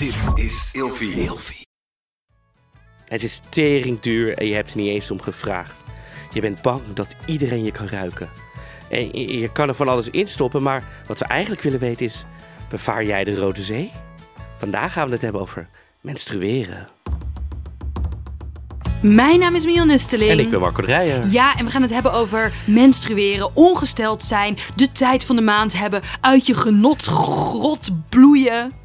Dit is Ilfie. Ilfie. Het is tering duur en je hebt er niet eens om gevraagd. Je bent bang dat iedereen je kan ruiken. En je je kan er van alles instoppen, maar wat we eigenlijk willen weten is... bevaar jij de Rode Zee? Vandaag gaan we het hebben over menstrueren. Mijn naam is Mion Nusteling. En ik ben Marco Dreyer. Ja, en we gaan het hebben over menstrueren, ongesteld zijn, de tijd van de maand hebben, uit je genotsgrot bloeien.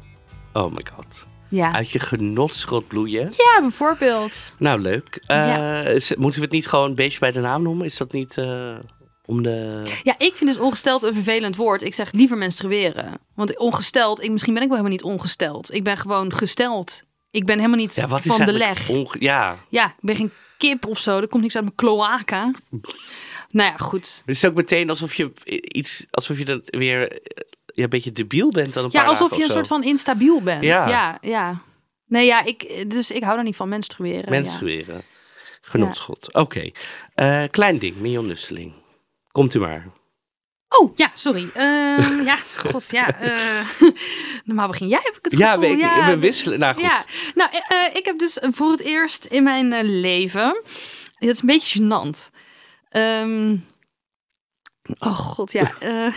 Oh my god. Ja, Uit je genotschot bloeien. ja bijvoorbeeld. Nou, leuk. Eh, Ja. Moeten we het niet gewoon een beetje bij de naam noemen? Is dat niet eh, om de... Ja, ik vind dus ongesteld een vervelend woord. Ik zeg liever menstrueren. Want ongesteld, ik, misschien ben ik wel helemaal niet ongesteld. Ik ben gewoon gesteld. Ik ben helemaal niet Ja, wat is van de leg. onge- ja, Ja, ik ben geen kip of zo. Er komt niks uit mijn cloaca. Nou ja, goed. het is ook meteen alsof je iets, alsof je dan weer ja, een beetje debiel bent dan een Ja, paar alsof je een zo. soort van instabiel bent. Ja. Ja, ja. Nee, ja, ik, dus ik hou er niet van menstrueren. ja. Menstrueren. Genotschot. Oké. Eh, klein ding, Mion Nusseling. Komt u maar. Oh, ja, sorry. Ehm, ja, god, ja. eh, normaal begin jij, heb ik het gevoel. Ja, we, ja, we wisselen. Nou goed. Ja, nou, eh, ik heb dus voor het eerst in mijn leven... Het is een beetje gênant. Ehm, oh god, ja.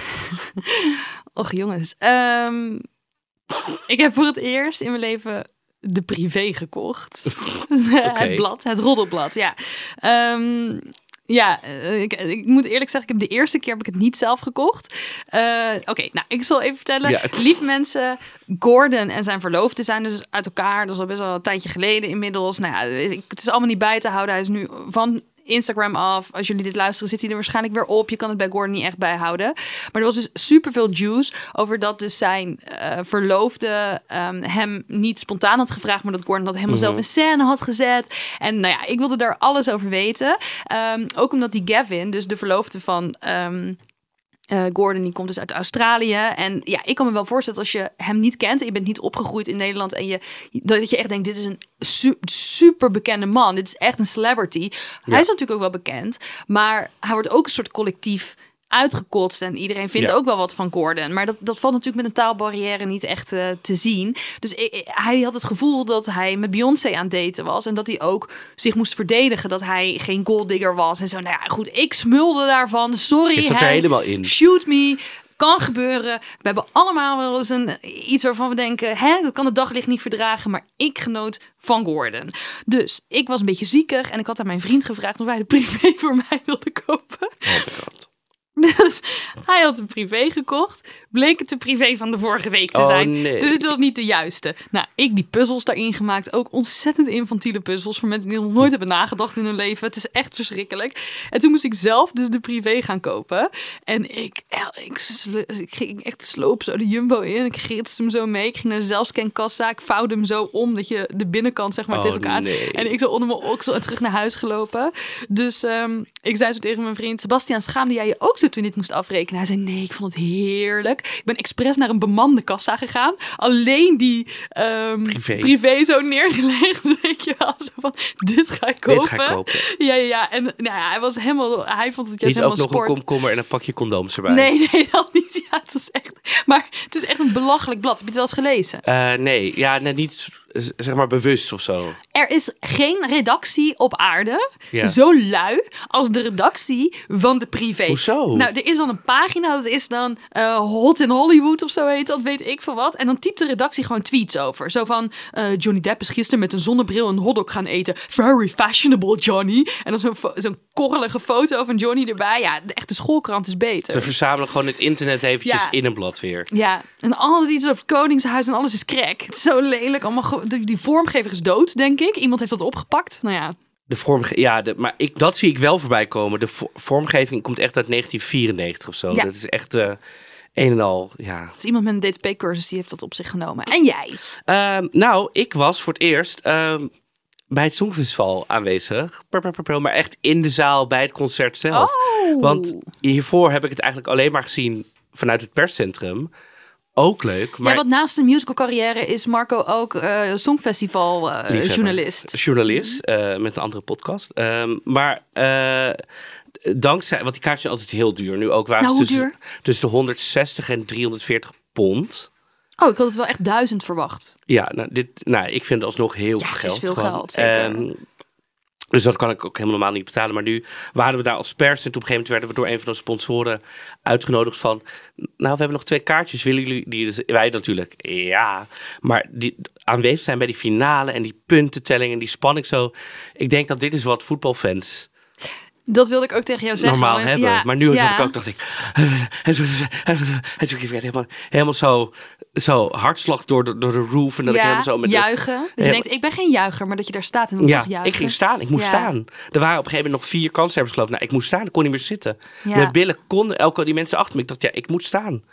och jongens. Ehm, ik heb voor het eerst in mijn leven de privé gekocht. het blad, het roddelblad, ja. Ehm, ja, eh, ik, ik moet eerlijk zeggen, ik heb de eerste keer heb ik het niet zelf gekocht. Eh, Oké, nou, ik zal even vertellen. Ja, het- Lieve mensen, Gordon en zijn verloofde zijn dus uit elkaar. Dat is al best wel een tijdje geleden inmiddels. Nou ja, het is allemaal niet bij te houden. Hij is nu van Instagram af. Als jullie dit luisteren, zit hij er waarschijnlijk weer op. Je kan het bij Gordon niet echt bijhouden. Maar er was dus superveel juice over dat dus zijn eh, verloofde ehm, hem niet spontaan had gevraagd, maar dat Gordon dat helemaal zelf in scène had gezet. En nou ja, ik wilde daar alles over weten. Ehm, ook omdat die Gavin, dus de verloofde van ehm, eh, Gordon, die komt dus uit Australië. En ja, ik kan me wel voorstellen als je hem niet kent en je bent niet opgegroeid in Nederland en je dat je echt denkt, dit is een su- super bekende man. Dit is echt een celebrity. Hij is natuurlijk ook wel bekend, maar hij wordt ook een soort collectief uitgekotst en iedereen vindt Ja. ook wel wat van Gordon. Maar dat, dat valt natuurlijk met een taalbarrière niet echt eh, te zien. Dus ik- ik- hij had het gevoel dat hij met Beyoncé aan het daten was en dat hij ook zich moest verdedigen dat hij geen golddigger was en zo. Nou ja, goed, ik smulde daarvan. Sorry, Je zat er helemaal in. Shoot me. Kan gebeuren. We hebben allemaal wel eens een, iets waarvan we denken... Hè, dat kan het daglicht niet verdragen. Maar ik genoot van Gordon. Dus ik was een beetje ziekig. En ik had aan mijn vriend gevraagd... of hij de privé voor mij wilde kopen. Oh. Dus hij had een privé gekocht. Bleek het de privé van de vorige week te Oh, zijn. nee. Dus het was niet de juiste. Nou, ik die puzzels daarin gemaakt. Ook ontzettend infantiele puzzels. Voor mensen die nog nooit hebben nagedacht in hun leven. Het is echt verschrikkelijk. En toen moest ik zelf dus de privé gaan kopen. En ik, ik, ging echt sloop zo de jumbo in. Ik gritste hem zo mee. Ik ging naar de zelfscankassa. Ik vouwde hem zo om. Dat je de binnenkant zeg maar Oh, tegen elkaar... nee. En ik zo onder mijn oksel en terug naar huis gelopen. Dus ehm, ik zei zo tegen mijn vriend... Sebastian, schaamde jij je ook zo toen je dit moest afrekenen? Hij zei, nee, ik vond het heerlijk. Ik ben expres naar een bemande kassa gegaan. Alleen die ehm, Privé. privé. zo neergelegd. Weet je wel, zo van, dit ga ik kopen. Dit ga ik kopen. Ja, ja, ja. En nou ja, hij was helemaal... Hij vond het juist Niet ook helemaal nog een sport. komkommer en een pakje condooms erbij. Nee, nee, dat niet. Ja, het is echt... Maar het is echt een belachelijk blad. Heb je het wel eens gelezen? Eh, nee, ja, net niet zeg maar bewust of zo. Er is geen redactie op aarde Ja. zo lui als de redactie van de privé. Hoezo? Nou, er is dan een pagina, dat is dan eh, Hot in Hollywood of zo heet dat, weet ik veel wat. En dan typt de redactie gewoon tweets over. Zo van, eh, Johnny Depp is gisteren met een zonnebril een hotdog gaan eten. Very fashionable, Johnny. En dan zo'n zo'n korrelige foto van Johnny erbij. Ja, de echte schoolkrant is beter. Ze verzamelen gewoon het internet eventjes Ja. in een blad weer. Ja, en altijd iets over het Koningshuis en alles is crack. Het is zo lelijk. Allemaal die, die vormgever is dood, denk ik. Iemand heeft dat opgepakt. Nou ja, De vormge ja, de, maar ik, dat zie ik wel voorbij komen. De vo- vormgeving komt echt uit 1994 of zo. Ja. Dat is echt eh een en al, ja. is iemand met een DTP-cursus die heeft dat op zich genomen. En jij? Ehm, nou, ik was voor het eerst ehm, bij het Songfestival aanwezig. Maar echt in de zaal bij het concert zelf. Oh. Want hiervoor heb ik het eigenlijk alleen maar gezien vanuit het perscentrum. Ook leuk, maar Ja, want naast de musical carrière is Marco ook eh songfestival liefhebber. journalist. Journalist, eh, met een andere podcast. Ehm, maar eh, dankzij, want die kaartjes zijn altijd heel duur. Nu ook waren Nou, tussen, tussen de 160 en 340 pond. Oh, ik had het wel echt duizend verwacht. Ja, nou, dit, nou, ik vind het alsnog heel Ja, veel het geld. is veel gewoon. geld, zeker. Ehm, dus dat kan ik ook helemaal niet betalen. Maar nu waren we daar als pers. En toen op een gegeven moment werden we door een van de sponsoren uitgenodigd van... Nou, we hebben nog twee kaartjes. Willen jullie die? Dus wij natuurlijk, ja. Maar die aanwezig zijn bij die finale en die puntentelling en die spanning zo. Ik denk dat dit is wat voetbalfans Dat wilde ik ook tegen jou zeggen. normaal hebben. ja, maar nu ja. ik ook, dacht ik... Helemaal, helemaal zo, zo hartslag door de, door de roof. En dat ik helemaal zo met de- juichen. Dat je Helemaal- denkt, ik ben geen juicher, maar dat je daar staat en dan ja, juichen. ik ging staan. Ik moest staan. Er waren op een gegeven moment nog vier kanshebbers geloof ik. Nou, ik moest staan. Ik kon niet meer zitten. Mijn billen konden elke die mensen achter me. Ik dacht, ja, ik moet staan.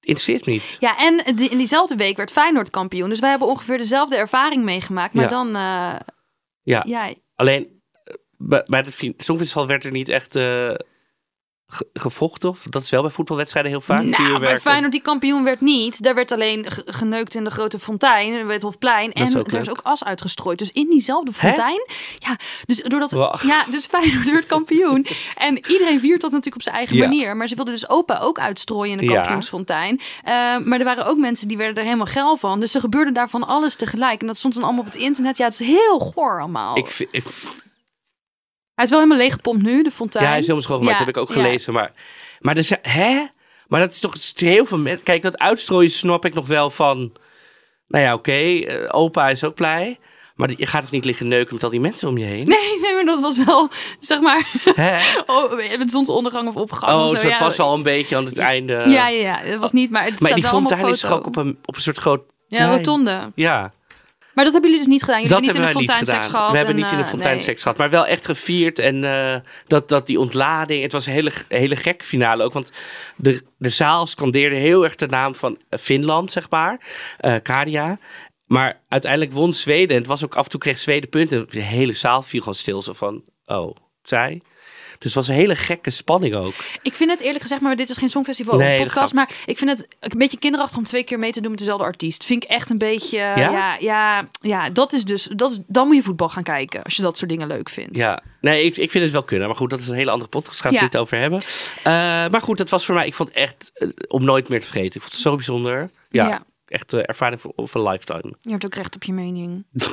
Interesseert me niet. Ja, en die, in diezelfde week werd Feyenoord kampioen. Dus wij hebben ongeveer dezelfde ervaring meegemaakt. Maar Ja. dan, eh, Ja, ja, alleen eh, bij, bij de Songfestival werd er niet echt eh, ge- gevochten. Of dat is wel bij voetbalwedstrijden heel vaak. Nou, Vuurwerk bij en- Feyenoord die kampioen werd niet. Daar werd alleen ge- geneukt in de grote fontein, bij het Hofplein. En daar is ook as uitgestrooid. Dus in diezelfde fontein. Ja, dus doordat... Wacht. Ja, dus Feyenoord werd kampioen. en iedereen viert dat natuurlijk op zijn eigen Ja. manier. Maar ze wilden dus opa ook uitstrooien in de Ja. kampioensfontein. Eh, maar er waren ook mensen die werden er helemaal geil van. Dus er gebeurde daarvan alles tegelijk. En dat stond dan allemaal op het internet. Ja, het is heel goor allemaal. Ik, vind- ik, Hij is wel helemaal leeggepompt nu, de fontein. ja, hij is helemaal schoongemaakt. Ja, Dat heb ik ook ja. gelezen. Maar, maar er zijn, hè? Maar dat is toch heel veel mensen. Kijk, dat uitstrooien snap ik nog wel van. Nou ja, oké. eh, opa is ook blij. Maar je gaat toch niet liggen neuken met al die mensen om je heen? Nee, nee, maar dat was wel, zeg maar, Hè? oh, met zonsondergang of opgang. Oh, of dus zo. dat ja, was al een beetje aan het einde. Ja, ja, ja, dat was niet, maar het maar staat die wel fontein is toch ook op een, op een soort groot... Ja, plein? rotonde. Ja, Maar dat hebben jullie dus niet gedaan. Jullie dat hebben niet in de fontein gedaan. seks gehad. We hebben en, niet in de eh, fontein nee. seks gehad. Maar wel echt gevierd. En eh, dat, dat die ontlading... Het was een hele, hele gekke finale ook. Want de, de zaal scandeerde heel erg de naam van eh, Finland, zeg maar. eh Kadia. Maar uiteindelijk won Zweden. En het was ook af en toe kreeg Zweden punten. De hele zaal viel gewoon stil. Zo van, oh, zij. Dus het was een hele gekke spanning ook. Ik vind het eerlijk gezegd, maar dit is geen Songfestival Nee, podcast. Maar ik vind het een beetje kinderachtig om twee keer mee te doen met dezelfde artiest. Vind ik echt een beetje. Ja, ja, ja, ja dat is dus. Dat is, dan moet je voetbal gaan kijken. Als je dat soort dingen leuk vindt. Ja, nee, ik, ik vind het wel kunnen. Maar goed, dat is een hele andere podcast. Daar gaan we Ja. het niet over hebben. Eh, maar goed, dat was voor mij... Ik vond het echt eh, om nooit meer te vergeten. Ik vond het zo bijzonder. Ja, Ja. echt eh, ervaring voor, een lifetime. Je hebt ook recht op je mening.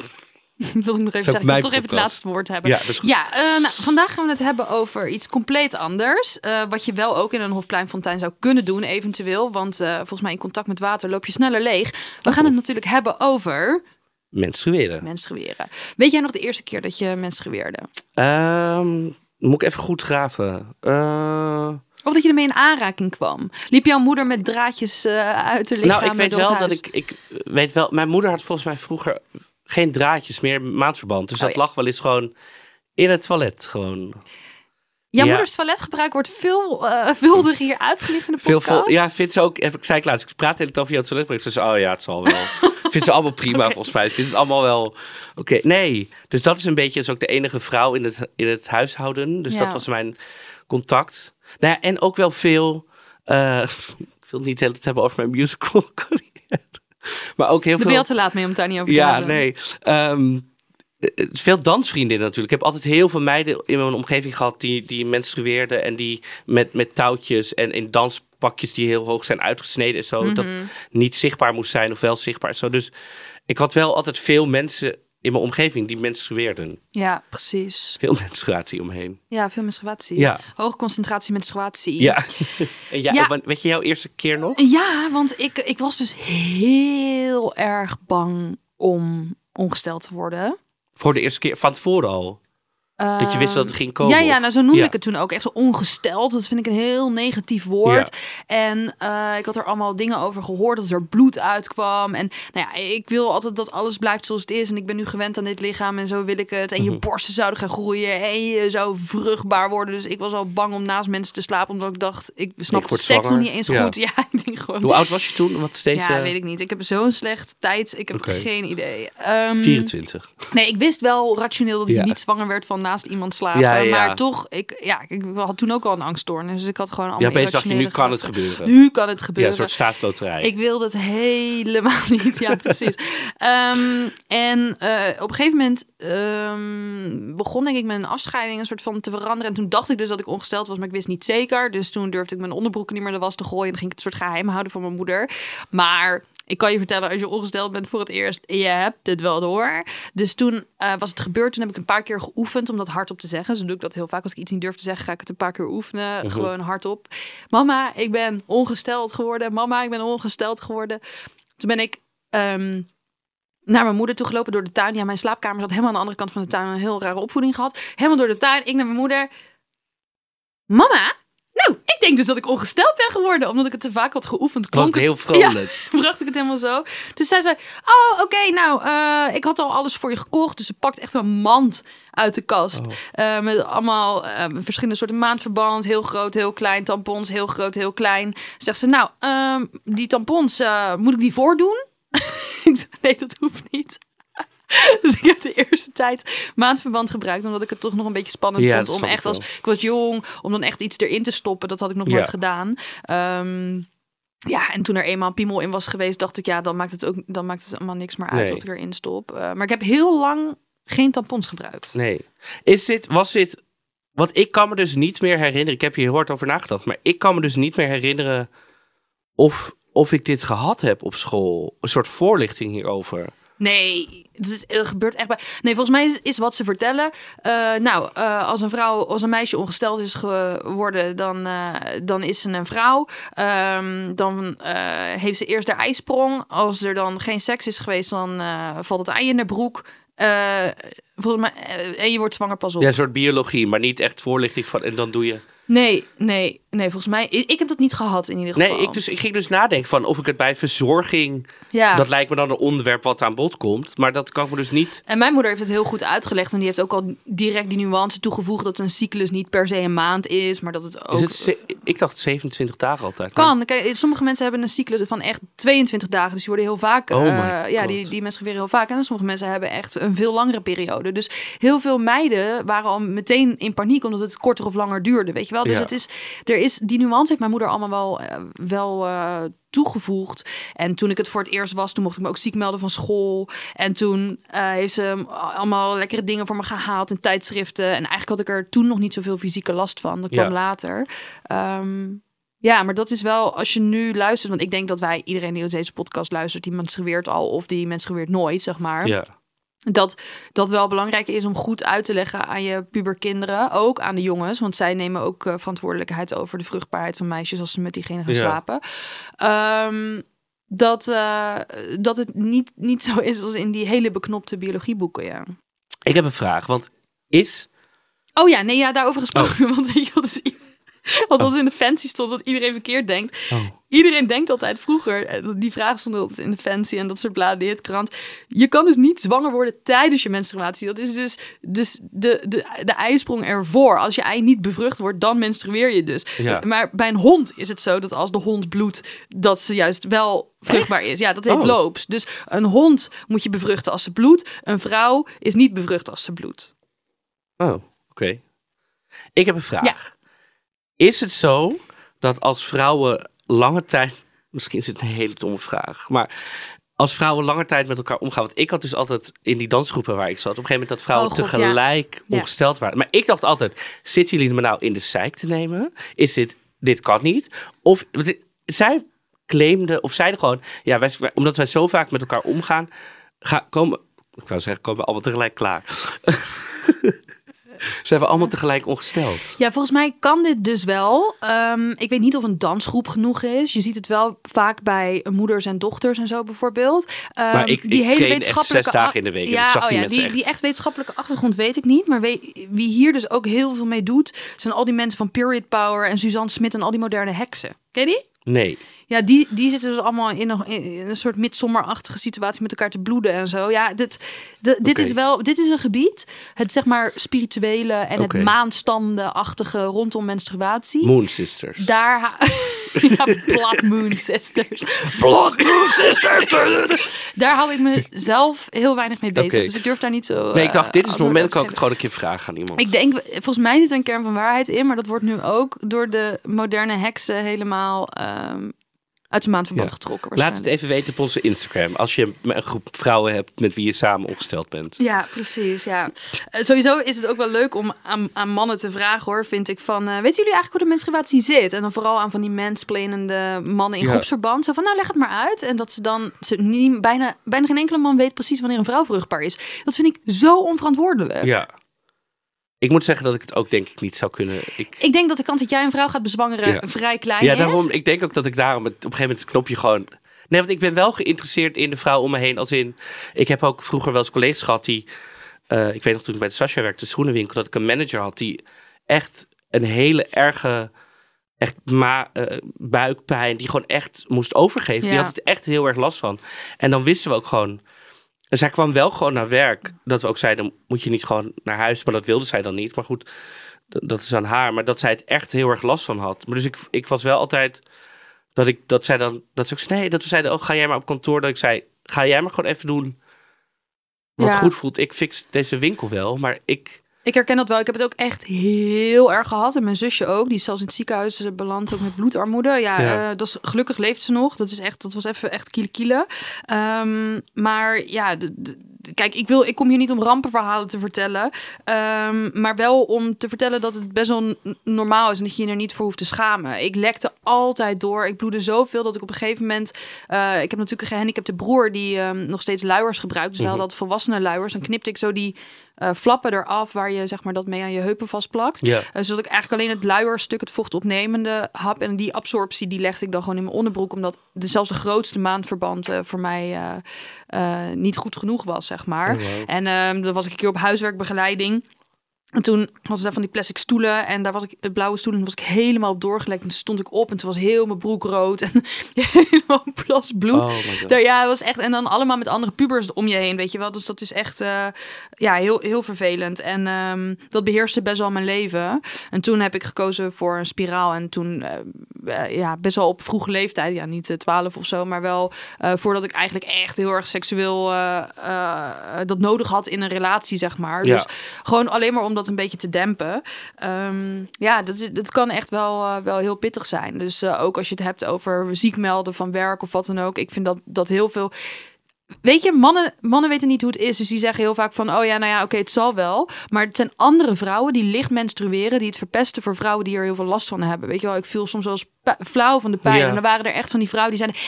wil ik nog even zeggen. Ik wil toch even het laatste woord hebben. Ja, dat is goed. Ja, eh, nou, vandaag gaan we het hebben over iets compleet anders. Eh, wat je wel ook in een Hofpleinfontein zou kunnen doen, eventueel. Want eh, volgens mij in contact met water loop je sneller leeg. We gaan het natuurlijk hebben over Menstrueren. menstrueren. Weet jij nog de eerste keer dat je menstrueerde? Ehm, moet ik even goed graven. Eh, Of dat je ermee in aanraking kwam? Liep jouw moeder met draadjes uit haar lichaam nou, ik weet wel dat ik, ik weet wel. Mijn moeder had volgens mij vroeger geen draadjes meer, maandverband. Dus Oh, dat ja. lag wel eens gewoon in het toilet. Gewoon. Ja. moeders toiletgebruik wordt veel eh vuldig hier uitgelicht in de Veel podcast. vol, ja, vindt ze ook. Heb ik zei ik laatst. Ik praat de hele tijd over jouw toiletbreuk. Ze zei, oh ja, het zal wel. vindt ze allemaal prima volgens mij. Ze vindt het allemaal wel. Oké, nee. Dus dat is een beetje. Is ook de enige vrouw in het in het huishouden. Dus Ja. dat was mijn contact. Nou ja, en ook wel veel. eh, ik wil het niet de hele tijd hebben over mijn musical. Maar ook heel je veel. te laat mee om het daar niet over te Ja, hebben. nee. Eh, veel dansvriendinnen natuurlijk. Ik heb altijd heel veel meiden in mijn omgeving gehad die, die menstrueerden en die met, met touwtjes en in danspakjes die heel hoog zijn uitgesneden en zo. Dat Mhm. niet zichtbaar moest zijn of wel zichtbaar. Zo. Dus ik had wel altijd veel mensen in mijn omgeving die menstrueerden. Ja, precies. Veel menstruatie omheen. Ja, veel menstruatie. Ja. Hoge concentratie menstruatie. Ja. ja, Weet je jouw eerste keer nog? Ja, want ik, ik was dus heel erg bang om ongesteld te worden. Voor de eerste keer, van tevoren al. Dat je wist dat het ging komen. Ja, ja, nou zo noemde Ja. ik het toen ook. Echt zo ongesteld. Dat vind ik een heel negatief woord. En eh, ik had er allemaal dingen over gehoord. Dat er bloed uitkwam. En nou ja, ik wil altijd dat alles blijft zoals het is. En ik ben nu gewend aan dit lichaam. En zo wil ik het. En je Mhm. borsten zouden gaan groeien. En je zou vruchtbaar worden. Dus ik was al bang om naast mensen te slapen. Omdat ik dacht, ik snap Ik seks nog niet eens goed. Ja, ik denk gewoon... Hoe oud was je toen? Wat deze? Ja, weet ik niet. Ik heb zo'n slecht tijd. Ik heb geen idee. Ehm, 24. Nee, ik wist wel rationeel dat ik niet zwanger werd van naast iemand slapen. Ja, ja. Maar toch, ik, ja, ik had toen ook al een angststoornis. Dus ik had gewoon Ja, allemaal opeens dacht je, nu kan het gebeuren. Nu kan het Ja, gebeuren. een soort staatsloterij. Ik wilde het helemaal niet. Ja, precies. Ehm, en eh, op een gegeven moment ehm, begon denk ik mijn afscheiding een soort van te veranderen. En toen dacht ik dus dat ik ongesteld was, maar ik wist niet zeker. Dus toen durfde ik mijn onderbroeken niet meer de was te gooien. En ging ik het soort geheim houden van mijn moeder. Maar ik kan je vertellen, als je ongesteld bent voor het eerst, je hebt het wel door. Dus toen eh, was het gebeurd. Toen heb ik een paar keer geoefend om dat hardop te zeggen. Zo doe ik dat heel vaak. Als ik iets niet durf te zeggen, ga ik het een paar keer oefenen. Gewoon hardop. Mama, ik ben ongesteld geworden. Mama, ik ben ongesteld geworden. Toen ben ik ehm, naar mijn moeder toe gelopen door de tuin. Ja, mijn slaapkamer zat helemaal aan de andere kant van de tuin. Een heel rare opvoeding gehad. Helemaal door de tuin. Ik naar mijn moeder. Mama, nou, ik denk dus dat ik ongesteld ben geworden. Omdat ik het te vaak had geoefend. Klonk het heel Ja, vrolijk. bracht ik het helemaal zo. Dus zij zei, oh, oké, nou, eh, ik had al alles voor je gekocht. Dus ze pakt echt een mand uit de kast. Oh. Eh, met allemaal eh, verschillende soorten maandverband. Heel groot, heel klein. Tampons, heel groot, heel klein. Zegt ze, nou, ehm, die tampons, moet ik die voordoen? ik zei, nee, dat hoeft niet. Dus ik heb de eerste tijd maandverband gebruikt, omdat ik het toch nog een beetje spannend Ja, vond om echt als ik was jong, om dan echt iets erin te stoppen. Dat had ik nog Ja. nooit gedaan. Ehm, ja, en toen er eenmaal piemel in was geweest, dacht ik, ja, dan maakt het ook dan maakt het allemaal niks meer uit Nee. wat ik erin stop. Eh, maar ik heb heel lang geen tampons gebruikt. Nee. Is dit, was dit... Want ik kan me dus niet meer herinneren... Ik heb hier heel hard over nagedacht. Maar ik kan me dus niet meer herinneren... Of, of ik dit gehad heb op school. Een soort voorlichting hierover. Nee, het, is, het gebeurt echt bij. Nee, volgens mij is, is wat ze vertellen. eh, nou, eh, als een vrouw, als een meisje ongesteld is geworden, dan, eh, dan is ze een vrouw. Ehm, dan heeft ze eerst haar ijsprong. Als er dan geen seks is geweest, dan valt het ei in de broek. Volgens mij, en je wordt zwanger pas op. Ja, een soort biologie. Maar niet echt voorlichting van... En dan doe je... Nee, nee, nee, volgens mij. Ik, heb dat niet gehad in ieder geval. Nee, ik, dus, ik ging dus nadenken van of ik het bij verzorging... ja. Dat lijkt me dan een onderwerp wat aan bod komt. Maar dat kan ik me dus niet... En mijn moeder heeft het heel goed uitgelegd. En die heeft ook al direct die nuance toegevoegd dat een cyclus niet per se een maand is, maar dat het ook Is het, ik dacht 27 dagen altijd. kan. Kijk, sommige mensen hebben een cyclus van echt 22 dagen. Dus die worden heel vaak. Oh eh, ja, die, die mensen weer heel vaak. En sommige mensen hebben echt een veel langere periode. Dus heel veel meiden waren al meteen in paniek omdat het korter of langer duurde. Weet je wel? Dus Ja. het is, er is, die nuance heeft mijn moeder allemaal wel, eh, wel eh, toegevoegd. En toen ik het voor het eerst was, toen mocht ik me ook ziek melden van school. En toen eh, heeft ze allemaal lekkere dingen voor me gehaald en tijdschriften. En eigenlijk had ik er toen nog niet zoveel fysieke last van. Dat kwam Ja. later. Ehm, ja, maar dat is wel, als je nu luistert, want ik denk dat wij, iedereen die deze podcast luistert, die menstrueert al of die menstrueert nooit, zeg maar. Ja. Dat dat wel belangrijk is om goed uit te leggen aan je puberkinderen, ook aan de jongens, want zij nemen ook eh, verantwoordelijkheid over de vruchtbaarheid van meisjes als ze met diegene gaan Ja. slapen. Ehm, dat, eh, dat het niet, niet zo is als in die hele beknopte biologieboeken, ja. Ik heb een vraag, want is... Oh ja, nee, ja, daarover gesproken. Oh. Want je wat, dus, wat altijd in de fancy stond, wat iedereen verkeerd denkt. Oh. Iedereen denkt altijd vroeger, eh, die vraag stond altijd in de fancy en dat soort bladen, de hitkrant. Je kan dus niet zwanger worden tijdens je menstruatie. Dat is dus, dus de, de, de eisprong ervoor. Als je ei niet bevrucht wordt, dan menstrueer je dus. Ja. Maar bij een hond is het zo dat als de hond bloedt, dat ze juist wel vruchtbaar is. Ja, dat heet Oh. loops. Dus een hond moet je bevruchten als ze bloedt. Een vrouw is niet bevrucht als ze bloedt. Oh, oké. Ik heb een vraag. Ja. Is het zo dat als vrouwen lange tijd... Misschien is het een hele domme vraag, maar... Als vrouwen langer tijd met elkaar omgaan. Want ik had dus altijd in die dansgroepen waar ik zat. Op een gegeven moment dat vrouwen Oh, God, tegelijk ja. ongesteld waren. Maar ik dacht altijd: zitten jullie me nou in de zeik te nemen? Is dit, dit kan niet? Of dit- zij claimden, of zeiden gewoon: ja, wij, wij- omdat wij zo vaak met elkaar omgaan, ga, komen. Ik wou zeggen, komen we allemaal tegelijk klaar. Zijn we allemaal tegelijk ongesteld? Ja, volgens mij kan dit dus wel. Ehm, ik weet niet of een dansgroep genoeg is. Je ziet het wel vaak bij moeders en dochters en zo bijvoorbeeld. Ehm, Maar ik- ik train echt zes dagen in de week, dus Ja, ik zag oh die ja, mensen die, die echt. echt wetenschappelijke achtergrond weet ik niet. Maar wie hier dus ook heel veel mee doet, zijn al die mensen van Period Power en Suzanne Smit en al die moderne heksen. Ken je die? Nee. Ja, die, die zitten dus allemaal in een, in een soort midsommerachtige situatie met elkaar te bloeden en zo. Ja, dit, dit, is wel, dit is een gebied, het zeg maar spirituele en Oké. het maanstanden-achtige rondom menstruatie. Moon Sisters. Daar, ja, Blood Moon Sisters. Blood Moon Sisters. Daar hou ik mezelf heel weinig mee bezig. Dus ik durf daar niet zo. nee, ik dacht, eh, dit is het antwoord moment dat ik het gewoon een keer vraag aan iemand. Ik denk, volgens mij zit er een kern van waarheid in, maar dat wordt nu ook door de moderne heksen helemaal ehm, uit zijn maandverband Ja. getrokken. Laat het even weten op onze Instagram. Als je een groep vrouwen hebt met wie je samen ongesteld bent. Ja, precies. Ja. Eh, sowieso is het ook wel leuk om aan, aan mannen te vragen, hoor, vind ik. Van, eh, weten jullie eigenlijk hoe de menstruatie zit? En dan vooral aan van die mansplainende mannen in Ja. groepsverband. Zo van, nou, leg het maar uit. En dat ze dan, ze niet, bijna, bijna geen enkele man weet precies wanneer een vrouw vruchtbaar is. Dat vind ik zo onverantwoordelijk. Ja. Ik moet zeggen dat ik het ook denk ik niet zou kunnen. Ik, Ik denk dat de kans dat jij een vrouw gaat bezwangeren Ja. vrij klein ja, is. daarom. Ik denk ook dat ik daarom het, op een gegeven moment het knopje gewoon. Nee, want ik ben wel geïnteresseerd in de vrouw om me heen. Als in, ik heb ook vroeger wel eens collega's gehad die. eh, ik weet nog toen ik bij de Sascha werkte, de schoenenwinkel, dat ik een manager had die echt een hele erge. Echt ma eh, buikpijn, die gewoon echt moest overgeven. Die Ja. had het echt heel erg last van. En dan wisten we ook gewoon. En zij kwam wel gewoon naar werk. Dat we ook zeiden, moet je niet gewoon naar huis. Maar dat wilde zij dan niet. Maar goed, dat is aan haar. Maar dat zij het echt heel erg last van had. Maar dus ik, ik was wel altijd dat ik dat zij dan dat ze ook zei, nee dat we zeiden oh ga jij maar op kantoor dat ik zei ga jij maar gewoon even doen wat Ja. goed voelt ik fix deze winkel wel maar ik Ik herken dat wel. Ik heb het ook echt heel erg gehad. En mijn zusje ook. Die is zelfs in het ziekenhuis eh, beland, ook met bloedarmoede. Ja, Ja. eh, dat is, gelukkig leeft ze nog. Dat, is echt, dat was even echt kiele kiele. Ehm, maar ja, kijk, ik, wil, ik kom hier niet om rampenverhalen te vertellen. Ehm, maar wel om te vertellen dat het best wel normaal is. En dat je je er niet voor hoeft te schamen. Ik lekte altijd door. Ik bloedde zoveel dat ik op een gegeven moment... eh, ik heb natuurlijk een gehandicapte broer die ehm, nog steeds luiers gebruikt. Dus wel Mhm. dat volwassene luiers. Dan knipte ik zo die eh, flappen eraf waar je zeg maar dat mee aan je heupen vastplakt. ja Eh, zodat ik eigenlijk alleen het luierstuk, het vochtopnemende hap. En die absorptie, die legde ik dan gewoon in mijn onderbroek. Omdat de, zelfs de grootste maandverband eh, voor mij niet goed genoeg was, zeg maar. Oh, wow. En ehm, dan was ik een keer op huiswerkbegeleiding. En toen was daar van die plastic stoelen en daar was ik, het blauwe stoelen, was ik helemaal op doorgelekt. En toen stond ik op en toen was heel mijn broek rood en helemaal plas bloed. oh Daar, ja, het was echt. En dan allemaal met andere pubers om je heen, weet je wel. Dus dat is echt eh, ja, heel, heel vervelend. En ehm, dat beheerste best wel mijn leven. En toen heb ik gekozen voor een spiraal. En toen, eh, eh, ja, best wel op vroege leeftijd. Ja, niet eh, 12 of zo, maar wel voordat ik eigenlijk echt heel erg seksueel dat nodig had in een relatie, zeg maar. Ja. Dus gewoon alleen maar om dat een beetje te dempen. Ehm, ja, dat, is, dat kan echt wel, eh, wel heel pittig zijn. Dus eh, ook als je het hebt over ziek melden van werk of wat dan ook. Ik vind dat, dat heel veel... Weet je, mannen, mannen weten niet hoe het is. Dus die zeggen heel vaak van... oh ja, nou ja, oké, het zal wel. Maar het zijn andere vrouwen die licht menstrueren... die het verpesten voor vrouwen die er heel veel last van hebben. Weet je wel, ik viel soms wel eens flauw van de pijn. Ja. En dan waren er echt van die vrouwen die zeiden...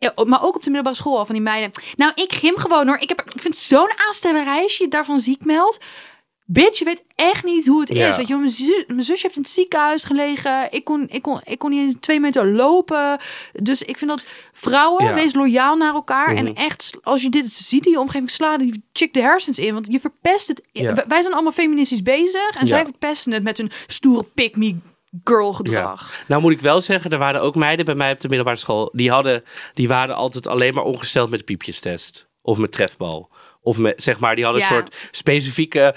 Ja, maar ook op de middelbare school al van die meiden. Nou, ik gym gewoon hoor. Ik, heb, ik vind zo'n aanstellerij als je je daarvan ziek meldt. Bitch, je weet echt niet hoe het Ja. is. Weet je, mijn, zus, mijn zusje heeft in het ziekenhuis gelegen. Ik kon, ik, kon, ik kon niet eens twee meter lopen. Dus ik vind dat vrouwen, Ja. wees loyaal naar elkaar. Mhm. En echt, als je dit ziet in je omgeving, sla die chick de hersens in. Want je verpest het. Ja. Wij- zijn allemaal feministisch bezig. En zij verpesten het met hun stoere pick-me girl gedrag. nou moet ik wel zeggen er waren ook meiden bij mij op de middelbare school die hadden die waren altijd alleen maar ongesteld met de piepjestest of met trefbal of met zeg maar die hadden Ja. een soort specifieke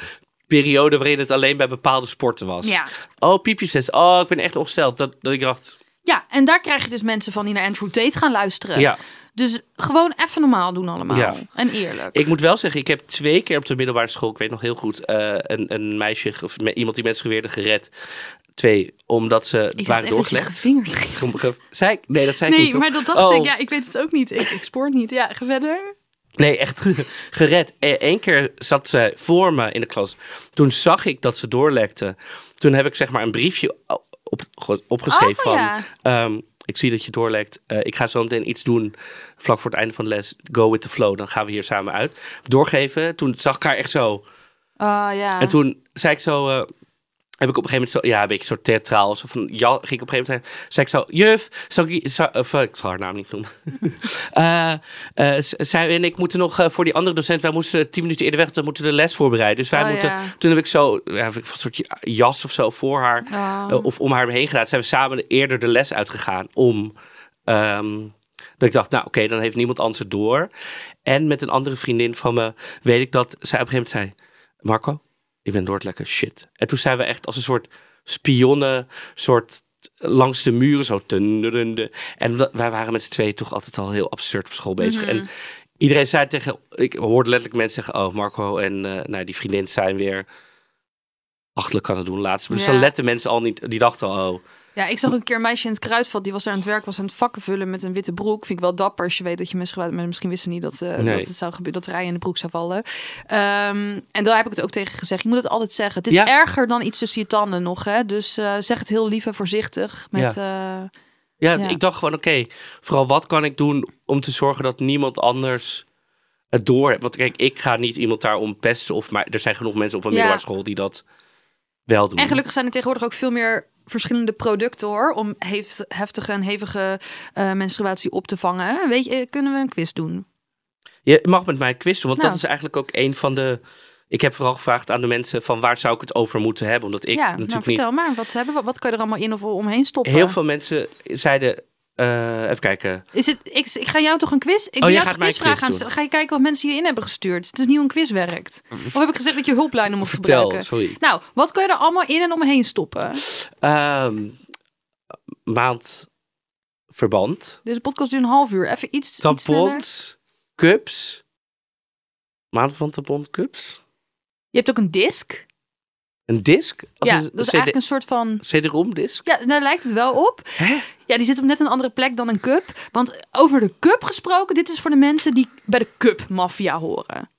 periode waarin het alleen bij bepaalde sporten was Ja. oh piepjestest oh ik ben echt ongesteld dat, dat ik dacht ja, en daar krijg je dus mensen van die naar Andrew Tate gaan luisteren. ja Dus gewoon even normaal doen allemaal. Ja. En eerlijk. Ik moet wel zeggen, ik heb twee keer op de middelbare school, ik weet nog heel goed, eh, een, een meisje of iemand die menstrueerde gered. Twee, omdat ze ik waren doorgelegd. gevingerd ging. Sommige, zei ik? Nee, dat zei ik Nee, niet. toch? maar dat dacht Oh. ik. Ja, ik weet het ook niet. Ik, ik spoor niet. Ja, ga verder. Nee, echt gered. Eén keer zat ze voor me in de klas. Toen zag ik dat ze doorlekte. Toen heb ik zeg maar een briefje op, opgeschreven Oh, van... ja. ehm, ik zie dat je doorlekt. Eh, ik ga zo meteen iets doen vlak voor het einde van de les. Go with the flow. Dan gaan we hier samen uit. Doorgeven. Toen zag ik haar echt zo... Ah ja. En toen zei ik zo, eh, heb ik op een gegeven moment zo, ja, een beetje soort theatraal, zo van, ja, ging ik op een gegeven moment, zei ik zo, juf, zou ik, of, eh, ik zal haar naam niet noemen. Eh, eh, zij en ik moeten nog voor die andere docent, wij moesten tien minuten eerder weg, dan moeten we de les voorbereiden. Dus wij Oh, moeten, ja. toen heb ik zo, ja, heb ik een soort jas of zo voor haar, eh, of om haar heen gedaan. Zijn we samen eerder de les uitgegaan om, ehm, dat ik dacht, nou oké, dan heeft niemand anders het door. En met een andere vriendin van me weet ik dat zij op een gegeven moment zei, Marco, ik ben door het lekker shit. En toen zijn we echt als een soort spionnen, soort langs de muren zo. tunderende. En wij waren met z'n tweeën toch altijd al heel absurd op school bezig. Mhm. En iedereen zei tegen, ik hoorde letterlijk mensen zeggen, oh Marco en eh, nou, die vriendin zijn weer achterlijk kan het doen laatst. Dus Ja. dan letten mensen al niet, die dachten al, oh, Ja, ik zag een keer een meisje in het kruidvat. Die was daar aan het werk, was aan het vakken vullen met een witte broek. Vind ik wel dapper als je weet dat je mensen... Maar misschien wisten ze niet dat, eh, Nee. dat het zou gebeuren, dat rij in de broek zou vallen. Ehm, en daar heb ik het ook tegen gezegd. Je moet het altijd zeggen. Het is Ja. erger dan iets tussen je tanden nog, hè. Dus eh, zeg het heel lief en voorzichtig. Met, eh, Ja, Ja. ik dacht gewoon, oké, vooral wat kan ik doen om te zorgen dat niemand anders het door heeft. Want kijk, ik ga niet iemand daarom pesten. Of, maar er zijn genoeg mensen op een middelbare school die dat wel doen. En gelukkig zijn er tegenwoordig ook veel meer verschillende producten hoor. Om heft- heftige en hevige eh, menstruatie op te vangen. Weet je, kunnen we een quiz doen? Je mag met mij quizzen, want Nou. dat is eigenlijk ook een van de... Ik heb vooral gevraagd aan de mensen van waar zou ik het over moeten hebben. Omdat ik ja, nou natuurlijk vertel niet... maar. Wat, hebben we, wat kan je er allemaal in of omheen stoppen? Heel veel mensen zeiden... eh, even kijken. Is het, ik, ik ga jou toch een quiz? Ik Oh, jou toch een quiz aan stellen. Ga je kijken wat mensen hierin hebben gestuurd. Het is niet hoe een quiz werkt. Of heb ik gezegd dat je hulplijnen mocht Vertel, gebruiken? sorry. Nou, wat kan je er allemaal in en omheen stoppen? Ehm maandverband. Deze podcast duurt een half uur. Even iets. Tampons. Cups. Maandverband tampon cups. Je hebt ook een disc. Een disc? Als ja, een dat is CD eigenlijk een soort van... CD-ROM disc? Ja, daar lijkt het wel op. Hè? Ja, die zit op net een andere plek dan een cup. Want over de cup gesproken, dit is voor de mensen die bij de cup-maffia horen.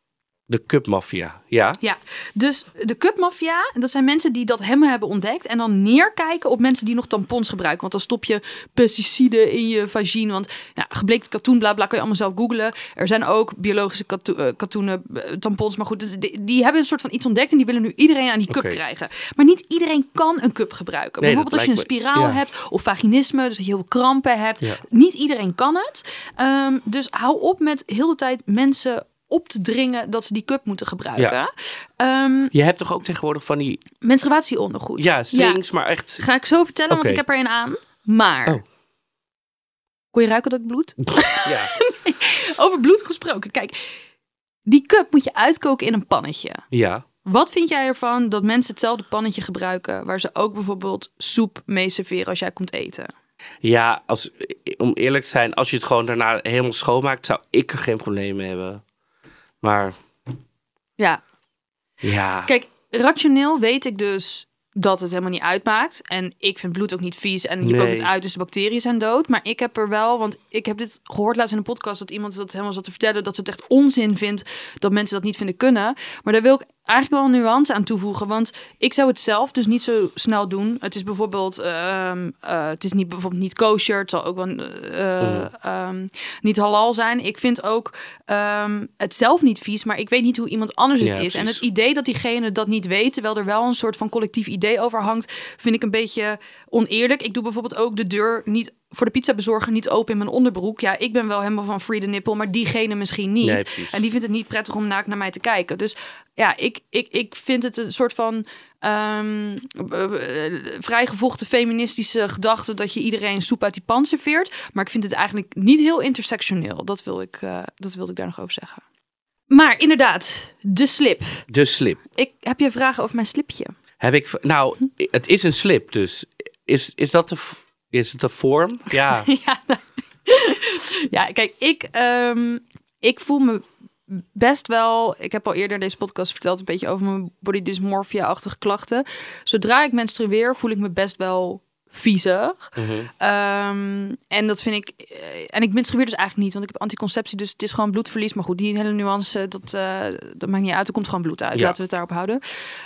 De Cup Mafia. Ja. Ja, dus de cupmafia, dat zijn mensen die dat hem hebben ontdekt en dan neerkijken op mensen die nog tampons gebruiken. Want dan stop je pesticiden in je vagine. Want ja, gebleekt katoen, bla bla, kan je allemaal zelf googlen. Er zijn ook biologische katu- eh, katoenen, eh, tampons. Maar goed, dus die, die hebben een soort van iets ontdekt en die willen nu iedereen aan die cup krijgen. Maar niet iedereen kan een cup gebruiken. Nee, Bijvoorbeeld als je een me- spiraal ja. hebt of vaginisme, dus dat je heel veel krampen hebt. Ja. Niet iedereen kan het. Ehm, dus hou op met heel de tijd mensen op te dringen dat ze die cup moeten gebruiken. Ehm, Je hebt toch ook tegenwoordig van die... menstruatieondergoed. Ja, strings, maar echt... Ga ik zo vertellen, want ik heb er een aan. Maar. Oh. Kon je ruiken dat ik bloed? Ja. Over bloed gesproken. Kijk, die cup moet je uitkoken in een pannetje. ja. Wat vind jij ervan dat mensen hetzelfde pannetje gebruiken... waar ze ook bijvoorbeeld soep mee serveren als jij komt eten? Ja, als, om eerlijk te zijn, als je het gewoon daarna helemaal schoonmaakt, zou ik er geen probleem mee hebben. Maar Ja, ja, Kijk, rationeel weet ik dus dat het helemaal niet uitmaakt. En ik vind bloed ook niet vies. En je Nee. kookt het uit, dus de bacteriën zijn dood. Maar ik heb er wel, want ik heb dit gehoord laatst in een podcast... dat iemand dat helemaal zat te vertellen... dat ze het echt onzin vindt dat mensen dat niet vinden kunnen. Maar daar wil ik eigenlijk wel een nuance aan toevoegen. Want ik zou het zelf dus niet zo snel doen. Het is bijvoorbeeld... ehm, eh, het is niet, bijvoorbeeld niet kosher. Het zal ook wel eh, ehm, niet halal zijn. Ik vind ook ehm, het zelf niet vies... maar ik weet niet hoe iemand anders het is. En het idee dat diegene dat niet weet, terwijl er wel een soort van collectief idee over hangt, vind ik een beetje oneerlijk. Ik doe bijvoorbeeld ook de deur niet voor de pizza bezorger niet open in mijn onderbroek. Ja, ik ben wel helemaal van free the nipple, maar diegene misschien niet. Nee, en die vindt het niet prettig om naakt naar mij te kijken. Dus ja, ik, ik, ik vind het een soort van eh, vrijgevochten feministische gedachte dat je iedereen soep uit die pan serveert. Maar ik vind het eigenlijk niet heel intersectioneel. Dat, wil ik, eh, dat wilde ik daar nog over zeggen. Maar inderdaad, de slip. de slip. Ik heb je vragen over mijn slipje. Heb ik, nou, het is een slip, dus is, is dat de, is het de vorm? Ja, ja, nou, ja, kijk, ik, ehm, ik voel me best wel. Ik heb al eerder in deze podcast verteld een beetje over mijn body dysmorphia-achtige klachten. Zodra ik menstrueer, voel ik me best wel viezig. Mhm. Ehm, en dat vind ik. eh, En ik menstrueer dus eigenlijk niet, want ik heb anticonceptie, dus het is gewoon bloedverlies. Maar goed, die hele nuance, dat, eh, dat maakt niet uit. Er komt gewoon bloed uit. Ja. Laten we het daarop houden.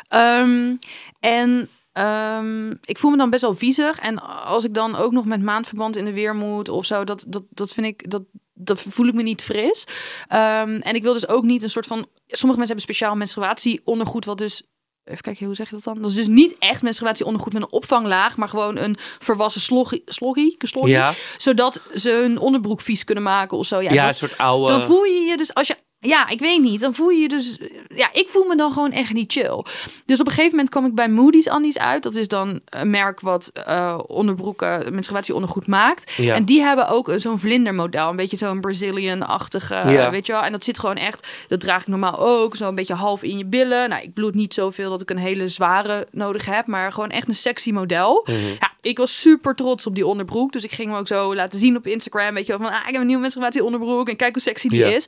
Ehm, en ehm, ik voel me dan best wel viezig. En als ik dan ook nog met maandverband in de weer moet of zo, dat, dat, dat vind ik. Dat, dat voel ik me niet fris. Ehm, en ik wil dus ook niet een soort van. Sommige mensen hebben speciaal menstruatieondergoed, wat dus. Even kijken, hoe zeg je dat dan? Dat is dus niet echt menstruatieondergoed met een opvanglaag, maar gewoon een verwassen sloggie, sloggie, sloggie ja, zodat ze hun onderbroek vies kunnen maken of zo. Ja, ja, een dat- soort oude... dan voel je je dus als je. Ja, ik weet niet. Dan voel je je dus. Ja, ik voel me dan gewoon echt niet chill. Dus op een gegeven moment kwam ik bij Moody's Andies uit. Dat is dan een merk wat eh onderbroeken, menstruatieondergoed maakt. Ja. En die hebben ook zo'n vlindermodel. Een beetje zo'n Brazilian-achtige, Ja. weet je wel. En dat zit gewoon echt, dat draag ik normaal ook. Zo een beetje half in je billen. Nou, ik bloed niet zoveel dat ik een hele zware nodig heb. Maar gewoon echt een sexy model. Mhm. Ja, ik was super trots op die onderbroek. Dus ik ging hem ook zo laten zien op Instagram. Weet je wel, van ah, ik heb een nieuwe menstruatie onderbroek. En kijk hoe sexy die Ja. is.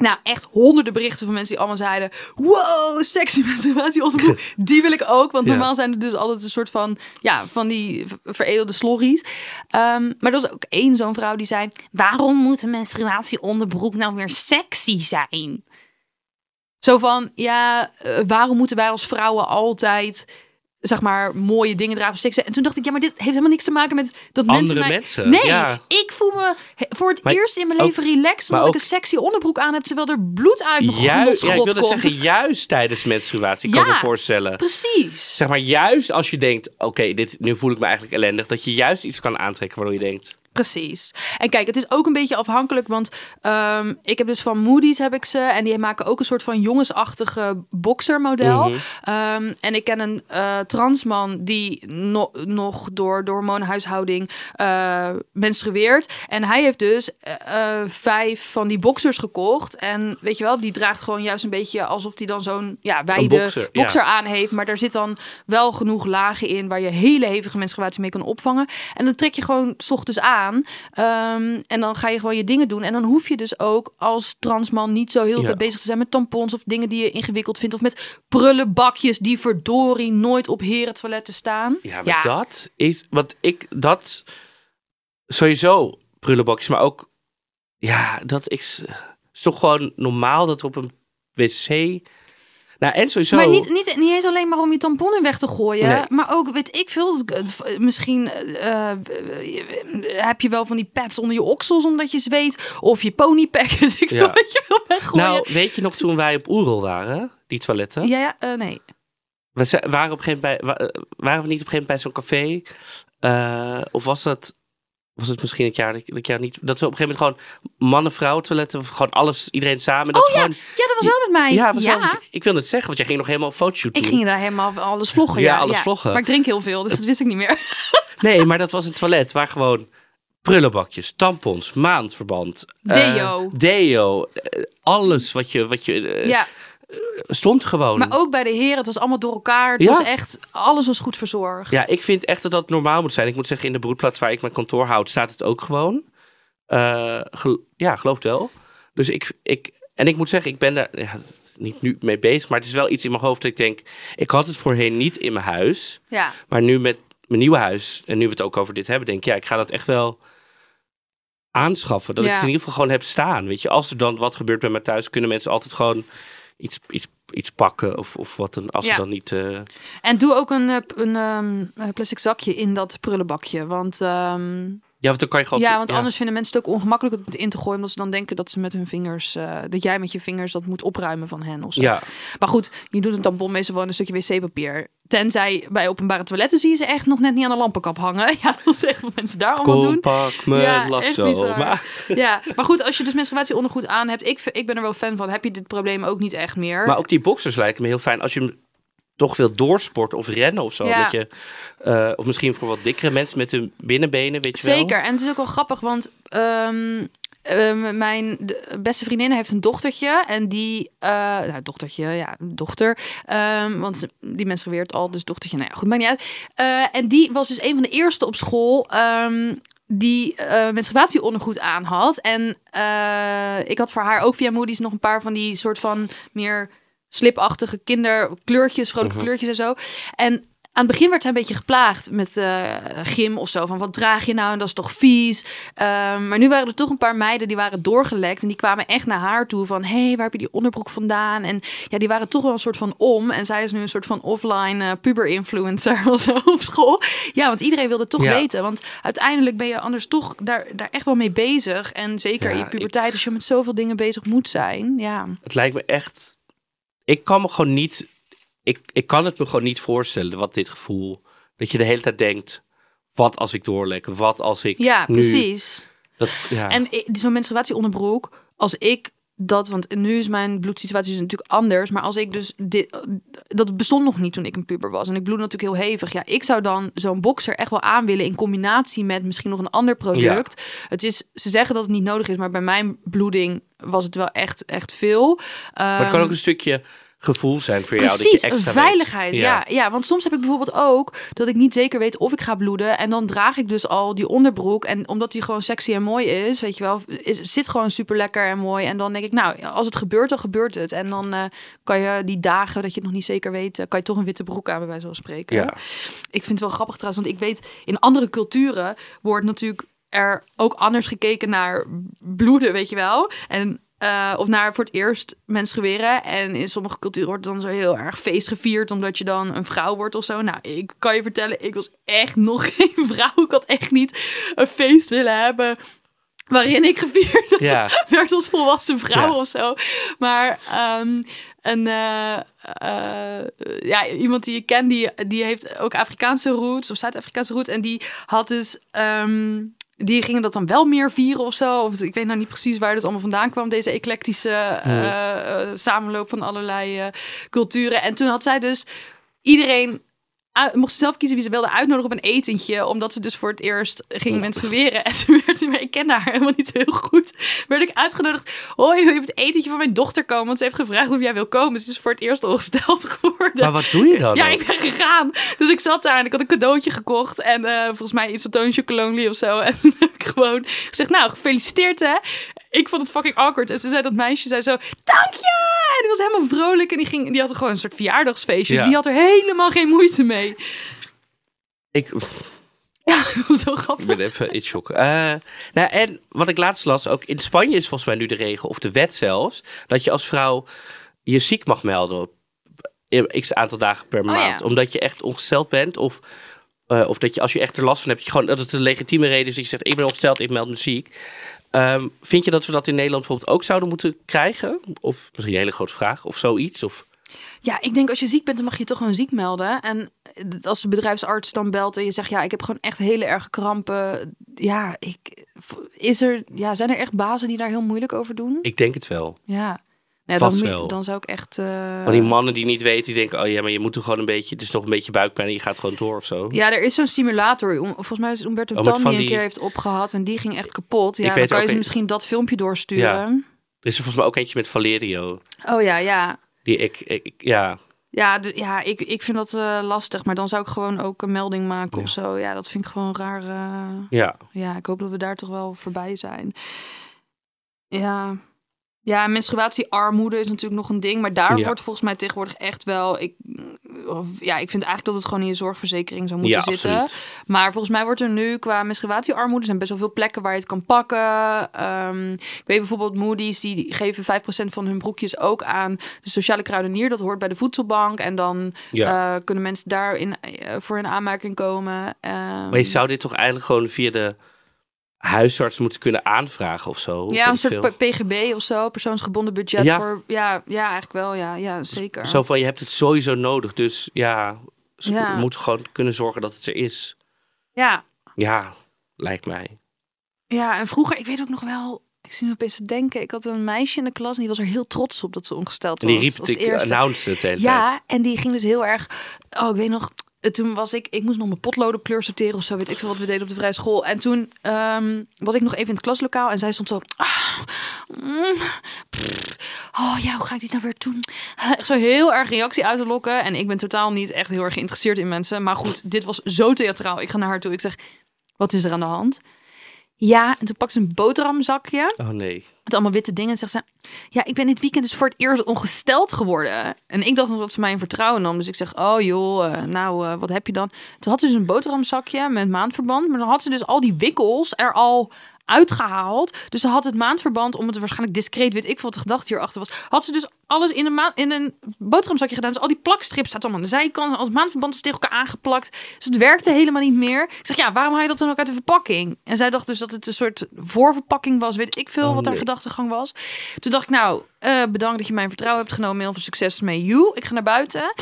Nou, echt honderden berichten van mensen die allemaal zeiden... Wow, sexy menstruatieonderbroek. die wil ik ook. Want Ja. normaal zijn er dus altijd een soort van... Ja, van die veredelde slorries. Ehm, maar er was ook één zo'n vrouw die zei... Waarom moet een menstruatieonderbroek nou weer sexy zijn? Zo van, ja, eh, waarom moeten wij als vrouwen altijd... Zeg maar mooie dingen dragen voor seks. En toen dacht ik, ja, maar dit heeft helemaal niks te maken met dat mensen Andere mij... mensen, Nee, ja. ik voel me voor het Maar eerst in mijn ook- leven relaxed. Omdat ik ook- een sexy onderbroek aan heb, terwijl er bloed uit mijn Juist, ja, ik wilde komt. zeggen, juist tijdens menstruatie, kan ik Ja. me voorstellen. Precies. Zeg maar, juist als je denkt, oké, dit nu voel ik me eigenlijk ellendig, dat je juist iets kan aantrekken waardoor je denkt, Precies. En kijk, het is ook een beetje afhankelijk, want ehm, ik heb dus van Moody's heb ik ze en die maken ook een soort van jongensachtige boxermodel. Mhm. Ehm, en ik ken een eh, transman die no- nog door, door hormoonhuishouding eh menstrueert. En hij heeft dus eh, vijf van die boxers gekocht. En weet je wel, die draagt gewoon juist een beetje alsof hij dan zo'n ja, wijde boxer, boxer, ja. aan heeft. Maar daar zit dan wel genoeg lagen in waar je hele hevige menstruatie mee kan opvangen. En dan trek je gewoon 's ochtends aan. Ehm, en dan ga je gewoon je dingen doen. En dan hoef je dus ook als transman niet zo heel Ja. tijd bezig te zijn met tampons of dingen die je ingewikkeld vindt. Of met prullenbakjes die verdorie nooit op herentoiletten staan. ja, maar dat is, wat ik, dat, sowieso prullenbakjes, maar ook, ja, dat is, is toch gewoon normaal dat er op een wc, nou en sowieso, Maar niet, niet, niet eens alleen maar om je tampon in weg te gooien. Nee. Maar ook, weet ik veel, misschien eh, eh, heb je wel van die pads onder je oksels omdat je zweet. Of je ponypack, weet ik Ja. je weggooien. nou, weet je nog toen wij op Oerol waren, die toiletten? ja, ja, eh, nee. We waren op een gegeven moment bij, wa- waren we niet op een gegeven moment bij zo'n café? Of was dat, was het misschien het jaar dat, dat jaar niet, dat we op een gegeven moment gewoon mannen, vrouwen toiletten, gewoon alles, iedereen samen. Dat Oh ja, gewoon, ja, dat was wel met mij. ja, was ja. wel- ik, ik wil het zeggen, want jij ging nog helemaal fotoshoot Ik doen. ging daar helemaal alles vloggen. Ja, Ja, alles vloggen. Maar ik drink heel veel, dus dat wist ik niet meer. Nee, maar dat was een toilet waar gewoon prullenbakjes, tampons, maandverband, eh, Deo. deo, eh, alles wat je, wat je eh, ja, stond gewoon. maar ook bij de heren, het was allemaal door elkaar. Het Ja. was echt, alles was goed verzorgd. Ja, ik vind echt dat dat normaal moet zijn. Ik moet zeggen, in de broedplaats waar ik mijn kantoor houd, staat het ook gewoon. Eh, gel- ja, geloof het wel. Dus ik, ik, en ik moet zeggen, ik ben daar ja, niet nu mee bezig, maar het is wel iets in mijn hoofd dat ik denk, ik had het voorheen niet in mijn huis, ja. maar nu met mijn nieuwe huis, en nu we het ook over dit hebben, denk ik, ja, ik ga dat echt wel aanschaffen. Dat ik het in ieder geval gewoon heb staan. Weet je, als er dan wat gebeurt bij mij thuis, kunnen mensen altijd gewoon iets, iets, iets pakken of, of wat dan, als Ja. ze dan niet... eh, En doe ook een, eh, een ehm, eh, plastic zakje in dat prullenbakje. Want, ehm, ja, want dan kan je gewoon... ja, want anders vinden mensen het ook ongemakkelijk om het in te gooien. Omdat ze dan denken dat ze met hun vingers, eh, dat jij met je vingers dat moet opruimen van hen of zo. Ja, Maar goed, je doet een tampon meestal wel een stukje wc-papier. Tenzij bij openbare toiletten zie je ze echt nog net niet aan de lampenkap hangen. Ja, dat is echt wat mensen daar allemaal Kom, doen. pak me Ja, lasso. Maar, Ja, maar goed, als je dus menstruatieondergoed aan hebt, ik, ik ben er wel fan van. Heb je dit probleem ook niet echt meer? maar ook die boxers lijken me heel fijn. Als je hem toch wil doorsporten of rennen of zo. Ja. Dat je, eh, of misschien voor wat dikkere mensen met hun binnenbenen, weet je wel. Zeker. En het is ook wel grappig, want ehm, ehm, mijn beste vriendin heeft een dochtertje. En die, eh, nou, dochtertje, ja, dochter. Ehm, want die mensen weert al, dus dochtertje, nou ja, goed, maakt niet uit. Eh, en die was dus een van de eerste op school. die eh menstruatieondergoed aan had. En ik had voor haar ook via Moody's nog een paar van die soort van meer slipachtige kinderkleurtjes, vrolijke Mhm. kleurtjes en zo. En aan het begin werd hij een beetje geplaagd met eh gym of zo. Van wat draag je nou en dat is toch vies. Ehm, maar nu waren er toch een paar meiden die waren doorgelekt. En die kwamen echt naar haar toe van... hé, hey, waar heb je die onderbroek vandaan? En ja, die waren toch wel een soort van om. En zij is nu een soort van offline eh, puber-influencer of zo op school. Ja, want iedereen wilde het toch Ja. weten. Want uiteindelijk ben je anders toch daar, daar echt wel mee bezig. En zeker Ja, in je ik- puberteit, als je met zoveel dingen bezig moet zijn. Ja, Het lijkt me echt... Ik kan me gewoon niet... Ik, ik kan het me gewoon niet voorstellen, wat dit gevoel... Dat je de hele tijd denkt... Wat als ik doorlek? Wat als ik ja nu... precies. Dat, ja. En zo'n menstruatieonderbroek, als ik dat, want nu is mijn bloedsituatie dus natuurlijk anders, maar als ik dus dit, dat bestond nog niet toen ik een puber was en ik bloed natuurlijk heel hevig. Ja, ik zou dan zo'n boxer echt wel aan willen in combinatie met misschien nog een ander product. Het is, ze zeggen dat het niet nodig is, maar bij mijn bloeding was het wel echt, echt veel. maar het kan Ehm, ook een stukje gevoel zijn voor jou. Dat je extra veiligheid. weet. Ja. Ja, want soms heb ik bijvoorbeeld ook dat ik niet zeker weet of ik ga bloeden. En dan draag ik dus al die onderbroek. En omdat die gewoon sexy en mooi is, weet je wel, is, zit gewoon super lekker en mooi. En dan denk ik, nou, als het gebeurt, dan gebeurt het. En dan eh, kan je die dagen dat je het nog niet zeker weet, eh, kan je toch een witte broek aan, bij wijze van spreken. Ja. Ik vind het wel grappig trouwens, want ik weet, in andere culturen wordt natuurlijk er ook anders gekeken naar bloeden, weet je wel. En eh, of naar voor het eerst menstrueren. En in sommige culturen wordt dan zo heel erg feest gevierd... omdat je dan een vrouw wordt of zo. Nou, ik kan je vertellen, ik was echt nog geen vrouw. Ik had echt niet een feest willen hebben... waarin ik gevierd Ja. werd als volwassen vrouw Ja. of zo. Maar ehm, een, eh, eh, ja, iemand die ik ken, die, die heeft ook Afrikaanse roots... of Zuid-Afrikaanse roots. En die had dus... ehm, die gingen dat dan wel meer vieren of zo. Of ik weet nou niet precies waar dat allemaal vandaan kwam. Deze eclectische eh, eh, samenloop van allerlei eh, culturen. En toen had zij dus iedereen... mocht ze zelf kiezen wie ze wilde uitnodigen op een etentje. Omdat ze dus voor het eerst ging menstrueren. En toen werd maar ik ken haar helemaal niet zo heel goed. Werd ik uitgenodigd. Hoi, wil je op het etentje van mijn dochter komen? Want ze heeft gevraagd of jij wil komen. Ze is voor het eerst ongesteld geworden. Maar wat doe je dan? Ja, ik ben gegaan. Dus ik zat daar en ik had een cadeautje gekocht. En eh, volgens mij iets van Toontje Colonely of zo. En toen heb ik gewoon gezegd, nou, gefeliciteerd hè. Ik vond het fucking awkward. En ze zei dat meisje, zei zo, dank je! En die was helemaal vrolijk. En die, ging, die had gewoon een soort verjaardagsfeestje. Dus Ja. die had er helemaal geen moeite mee. Ik, Ja, zo grappig. Ik ben even in shock. Eh, nou, en wat ik laatst las, ook in Spanje is volgens mij nu de regel, of de wet zelfs, dat je als vrouw je ziek mag melden op x aantal dagen per Oh, ja. maand. Omdat je echt ongesteld bent of, eh, of dat je als je echt er last van hebt, je gewoon, dat het een legitieme reden is dat je zegt, ik ben ongesteld, ik meld me ziek. Ehm, vind je dat we dat in Nederland bijvoorbeeld ook zouden moeten krijgen? Of misschien een hele grote vraag, of zoiets? Of, Ja, ik denk als je ziek bent, dan mag je je toch gewoon ziek melden. En als de bedrijfsarts dan belt en je zegt, ja, ik heb gewoon echt hele erge krampen. Ja, ik, is er, ja, zijn er echt bazen die daar heel moeilijk over doen? ik denk het wel. Ja. Nee, Vast dan, wel. dan zou ik echt... eh, Maar die mannen die niet weten, die denken, oh ja, maar je moet er gewoon een beetje, het is toch een beetje buikpijn en je gaat gewoon door of zo. Ja, er is zo'n simulator. Om- Volgens mij is het Umberto Oh, Tan die een keer heeft opgehad. En die ging echt kapot. Ja, Ik dan kan je ze een- misschien dat filmpje doorsturen. Er is er volgens mij ook eentje met Valerio. Oh ja, ja. Die ik, ik, ik- ja, Ja, de- ja ik, ik vind dat eh, lastig. Maar dan zou ik gewoon ook een melding maken Ja. of zo. Ja, dat vind ik gewoon raar. eh. ja. Ja, ik hoop dat we daar toch wel voorbij zijn. Ja. Ja, menstruatiearmoede is natuurlijk nog een ding. Maar daar Ja. wordt volgens mij tegenwoordig echt wel... Ik, of, ja, ik vind eigenlijk dat het gewoon in je zorgverzekering zou moeten ja, zitten. absoluut. Maar volgens mij wordt er nu qua menstruatiearmoede... er zijn best wel veel plekken waar je het kan pakken. Ehm, ik weet bijvoorbeeld Moody's, die geven 5% van hun broekjes ook aan de sociale kruidenier. Dat hoort bij de voedselbank. En dan Ja. eh, kunnen mensen daarin eh, voor een aanmerking komen. Ehm, Maar je zou dit toch eigenlijk gewoon via de huisarts moeten kunnen aanvragen of zo? Ja, een soort PGB of zo, persoonsgebonden budget Ja. voor. Ja, ja, eigenlijk wel. Ja, ja zeker. Zo van, je hebt het sowieso nodig. Dus ja, ze Ja. moeten gewoon kunnen zorgen dat het er is. Ja, Ja, lijkt mij. ja, en vroeger, ik weet ook nog wel. Ik zie nu opeens te denken. Ik had een meisje in de klas en die was er heel trots op dat ze ongesteld En was. die riep als het, ik eerste. announced het hele tijd. Ja, en die ging dus heel erg. Oh, ik weet nog. Eh, Toen was ik, ik moest nog mijn potloden kleur sorteren of zo, weet ik veel wat we deden op de vrije school. En toen ehm, was ik nog even in het klaslokaal en zij stond zo. ah, mm, oh ja, hoe ga ik dit nou weer doen? Echt zo heel erg reactie uit te lokken. En ik ben totaal niet echt heel erg geïnteresseerd in mensen. Maar goed, dit was zo theatraal. Ik ga naar haar toe. Ik zeg, wat is er aan de hand? Ja, en toen pakt ze een boterhamzakje Oh nee. met allemaal witte dingen. En zegt ze, ja, ik ben dit weekend dus voor het eerst ongesteld geworden. En ik dacht nog dat ze mij in vertrouwen nam. Dus ik zeg, oh joh, eh, nou, eh, wat heb je dan? Toen had ze dus een boterhamzakje met maandverband. Maar dan had ze dus al die wikkels er al uitgehaald. Dus ze had het maandverband, om het waarschijnlijk discreet, weet ik wat de gedachte hierachter was. Had ze dus alles in een, in een boterhamzakje gedaan. Dus al die plakstrips staat allemaal aan de zijkant. Al het maandverband is tegen elkaar aangeplakt. Dus het werkte helemaal niet meer. Ik zeg, ja, waarom haal je dat dan ook uit de verpakking? En zij dacht dus dat het een soort voorverpakking was. Weet ik veel Oh, wat haar nee. gedachtegang was. Toen dacht ik, nou, eh, bedankt dat je mijn vertrouwen hebt genomen. Heel veel succes mee. You. Ik ga naar buiten.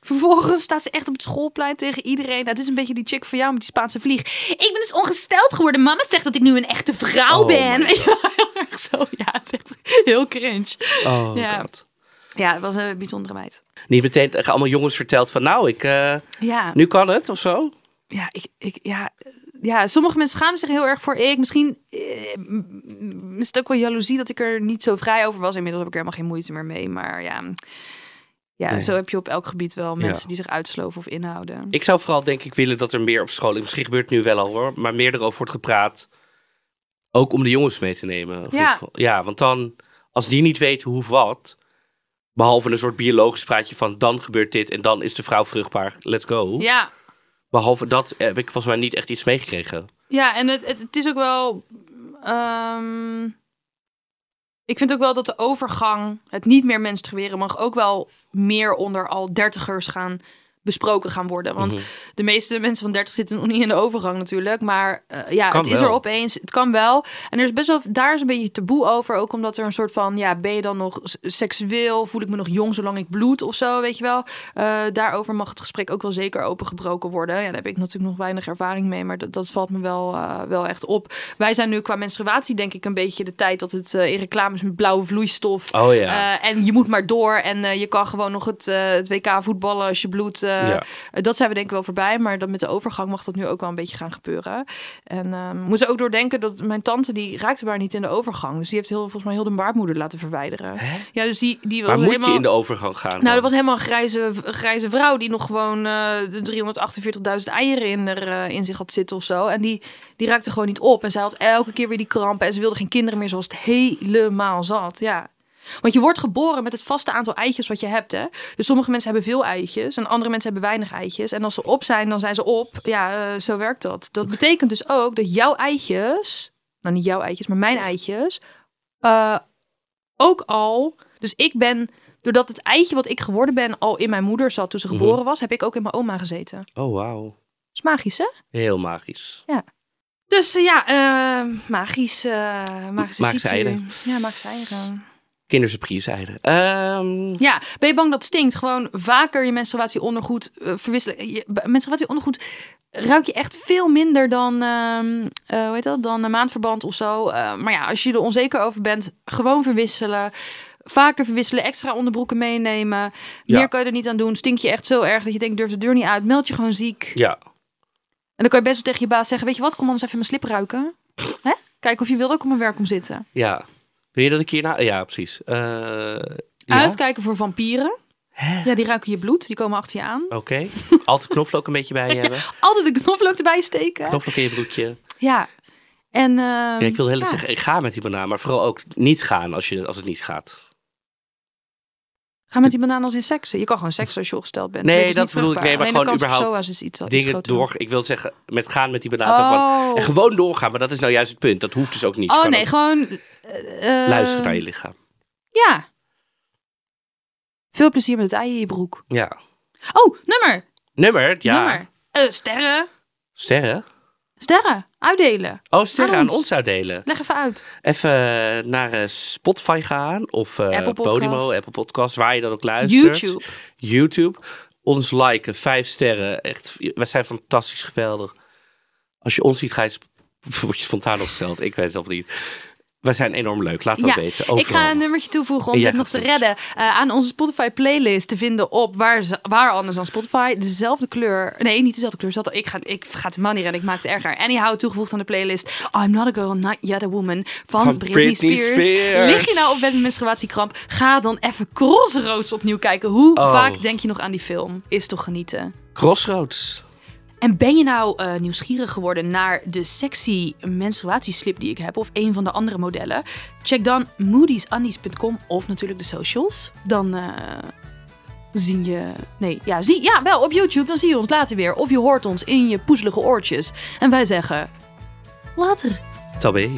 Vervolgens staat ze echt op het schoolplein tegen iedereen. Nou, het is een beetje die chick van jou met die Spaanse vlieg. Ik ben dus ongesteld geworden. Mama zegt dat ik nu een echte vrouw Oh ben. Ja, heel erg zo. Ja, het is echt heel cringe. Oh Ja. god. Ja, het was een bijzondere meid. Niet meteen allemaal jongens verteld van, nou, ik, eh, Ja, nu kan het of zo. ja, ik, ik, ja, ja, sommige mensen schamen zich heel erg voor ik. Misschien eh, is het ook wel jaloezie dat ik er niet zo vrij over was. Inmiddels heb ik er helemaal geen moeite meer mee. Maar ja, Ja, Nee. zo heb je op elk gebied wel Ja. mensen die zich uitsloven of inhouden. Ik zou vooral denk ik willen dat er meer op school, misschien gebeurt het nu wel al hoor, maar meer erover wordt gepraat. Ook om de jongens mee te nemen. Ja. ja, want dan, als die niet weten hoe wat, behalve een soort biologisch praatje van dan gebeurt dit en dan is de vrouw vruchtbaar, let's go. Ja, Behalve dat heb ik volgens mij niet echt iets meegekregen. Ja, en het, het, het is ook wel. ehm, ik vind ook wel dat de overgang, het niet meer menstrueren, mag ook wel meer onder al dertigers gaan besproken gaan worden. Want Mhm. de meeste mensen van 30 zitten nog niet in de overgang natuurlijk. Maar eh, ja, Kan het is er opeens. Het kan wel. En er is best wel, daar is een beetje taboe over. Ook omdat er een soort van, ja, ben je dan nog seksueel? Voel ik me nog jong zolang ik bloed of zo, weet je wel? Eh, daarover mag het gesprek ook wel zeker opengebroken worden. Ja, daar heb ik natuurlijk nog weinig ervaring mee. Maar dat, dat valt me wel, eh, wel echt op. Wij zijn nu qua menstruatie denk ik een beetje de tijd dat het in reclames met blauwe vloeistof... Oh ja. En je moet maar door. En je kan gewoon nog het, het WK voetballen als je bloed. Eh, ja. dat zijn we denk ik wel voorbij. Maar dat met de overgang mag dat nu ook wel een beetje gaan gebeuren. En ehm moest ook doordenken dat mijn tante die raakte maar niet in de overgang. Dus die heeft heel, volgens mij heel de baardmoeder laten verwijderen. Hè? Ja, dus die, die was Maar moet helemaal... je in de overgang gaan? Nou, dan? dat was helemaal een grijze, grijze vrouw die nog gewoon eh, de 348.000 eieren in, er, eh, in zich had zitten of zo. En die, die raakte gewoon niet op. En zij had elke keer weer die krampen. En ze wilde geen kinderen meer zoals het helemaal zat. Ja. Want je wordt geboren met het vaste aantal eitjes wat je hebt. Hè? Dus sommige mensen hebben veel eitjes en andere mensen hebben weinig eitjes. En als ze op zijn, dan zijn ze op. Ja, eh, zo werkt dat. Dat betekent dus ook dat jouw eitjes, nou niet jouw eitjes, maar mijn eitjes, eh, ook al. Dus ik ben, doordat het eitje wat ik geworden ben al in mijn moeder zat toen ze Mhm. geboren was, heb ik ook in mijn oma gezeten. Oh, wauw. is magisch, hè? Heel magisch. Dus eh, ja, eh, magisch, magische Magische eieren. Ja, magische eieren. Kindersurprise eieren. Ehm, Ja, ben je bang dat het stinkt? Gewoon vaker je menstruatieondergoed eh, verwisselen. Je, b- menstruatieondergoed ruik je echt veel minder dan, ehm, eh, hoe heet dat, dan een maandverband of zo. Eh, maar ja, als je er onzeker over bent, gewoon verwisselen. Vaker verwisselen, extra onderbroeken meenemen. Ja. Meer kan je er niet aan doen. Stink je echt zo erg dat je denkt, durf de deur niet uit. Meld je gewoon ziek. ja. En dan kan je best wel tegen je baas zeggen, weet je wat, kom anders even mijn slip ruiken. Hè? Kijk of je wil ik op mijn werk kom zitten. Ja. Wil je dat ik nou... Ja, precies. Ja? Uitkijken voor vampieren. Hè? Ja, die ruiken je bloed. Die komen achter je aan. Oké. Altijd knoflook een beetje bij je hebben. Altijd een knoflook erbij steken. Knoflook in je broekje. Ja. En, ehm, Ja, ik wil heel ja. zeggen, ik ga met die banaan. Maar vooral ook niet gaan als, je, als het niet gaat. Ga met die banaan als in seksen. Je kan gewoon seksen als je ongesteld bent. Nee, dus dat bedoel ik. Nee, maar Alleen de gewoon überhaupt is iets, Dingen door... Ik wil zeggen, met gaan met die banaan. Van, Oh, en gewoon doorgaan. Maar dat is nou juist het punt. Dat hoeft dus ook niet. Oh nee, gewoon... eh, eh, Luisteren naar je lichaam. Ja. Veel plezier met het ei in je broek. Ja. Oh, nummer. Nummer, ja. Nummer. Eh, sterren. Sterren. Sterren. Uitdelen. Oh, sterren Aan aan ons. ons uitdelen. Leg even uit. Even eh, naar Spotify gaan. Of eh, Apple. Podimo, Apple Podcast. Waar je dan ook luistert. YouTube. YouTube. Ons liken. Vijf sterren. Echt, wij zijn fantastisch geweldig. Als je ons ziet, ga je, word je spontaan opgesteld. Ik weet het al niet. Wij zijn enorm leuk. Laat dat Ja, weten. Ik ga een nummertje toevoegen om dit nog te redden. Eh, aan onze Spotify playlist te vinden op waar, ze- waar anders dan Spotify. Dezelfde kleur. Nee, niet dezelfde kleur. Ik, ga, ik ga het helemaal niet redden. Ik maak het erger. Anyhow, toegevoegd aan de playlist. I'm not a girl, not yet a woman. Van, Van Britney, Britney Spears. Spears. Lig je nou op met menstruatiekramp? Ga dan even Crossroads opnieuw kijken. Hoe Oh. vaak denk je nog aan die film? Is toch genieten. Crossroads. En ben je nou eh, nieuwsgierig geworden naar de sexy menstruatieslip die ik heb of een van de andere modellen? Check dan moodysundies.com of natuurlijk de socials. Dan eh, zien je... Nee, ja, zie, ja, wel op YouTube. Dan zie je ons later weer. Of je hoort ons in je poezelige oortjes. En wij zeggen... Later. Tabé.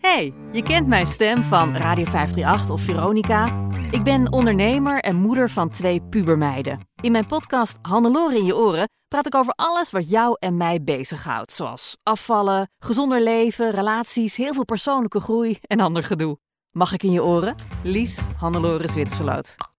Hey, je kent mijn stem van Radio 538 of Veronica. Ik ben ondernemer en moeder van twee pubermeiden. In mijn podcast Hannelore in je oren praat ik over alles wat jou en mij bezighoudt. Zoals afvallen, gezonder leven, relaties, heel veel persoonlijke groei en ander gedoe. Mag ik in je oren? Liefs, Hannelore Zwitserloot.